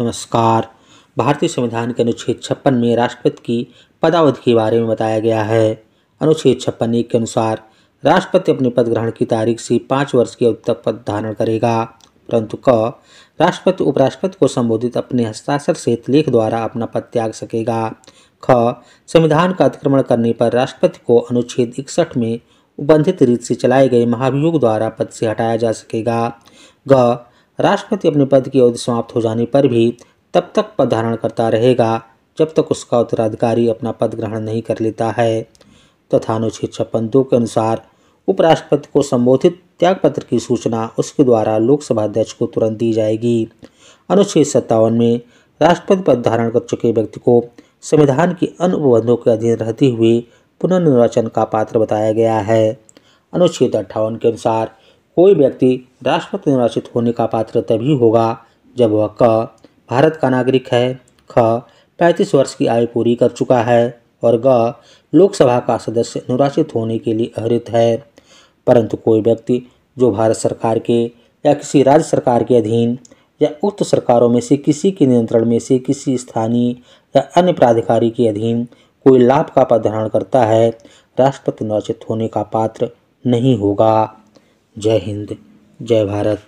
नमस्कार। भारतीय संविधान के अनुच्छेद छप्पन में राष्ट्रपति की पदावधि के बारे में बताया गया है। अनुच्छेद छप्पन एक के अनुसार, राष्ट्रपति अपने पद ग्रहण की तारीख से पाँच वर्ष की अवधि तक पद धारण करेगा। परंतु क, राष्ट्रपति उपराष्ट्रपति को संबोधित अपने हस्ताक्षर सहित लेख द्वारा अपना पद त्याग सकेगा। ख, संविधान का अतिक्रमण करने पर राष्ट्रपति को अनुच्छेद इकसठ में उबंधित रीत से चलाए गए महाभियोग द्वारा पद से हटाया जा सकेगा। ग राष्ट्रपति अपने पद की अवधि समाप्त हो जाने पर भी तब तक पद धारण करता रहेगा, जब तक उसका उत्तराधिकारी अपना पद ग्रहण नहीं कर लेता है। तथा अनुच्छेद छप्पन दो के अनुसार उपराष्ट्रपति को संबोधित त्यागपत्र की सूचना उसके द्वारा लोकसभा अध्यक्ष को तुरंत दी जाएगी। अनुच्छेद सत्तावन में राष्ट्रपति पद धारण कर चुके व्यक्ति को संविधान के अन्य उपबंधों के अधीन रहते हुए पुनर्निर्वाचन का पात्र बताया गया है। अनुच्छेद अट्ठावन के अनुसार कोई व्यक्ति राष्ट्रपति निर्वाचित होने का पात्र तभी होगा जब वह क, भारत का नागरिक है, ख, पैंतीस वर्ष की आयु पूरी कर चुका है और ग, लोकसभा का सदस्य निर्वाचित होने के लिए अहरित है। परंतु कोई व्यक्ति जो भारत सरकार के या किसी राज्य सरकार के अधीन या उक्त सरकारों में से किसी के नियंत्रण में से किसी स्थानीय या अन्य प्राधिकारी के अधीन कोई लाभ का पद धारण करता है, राष्ट्रपति निर्वाचित होने का पात्र नहीं होगा। जय हिंद जय भारत।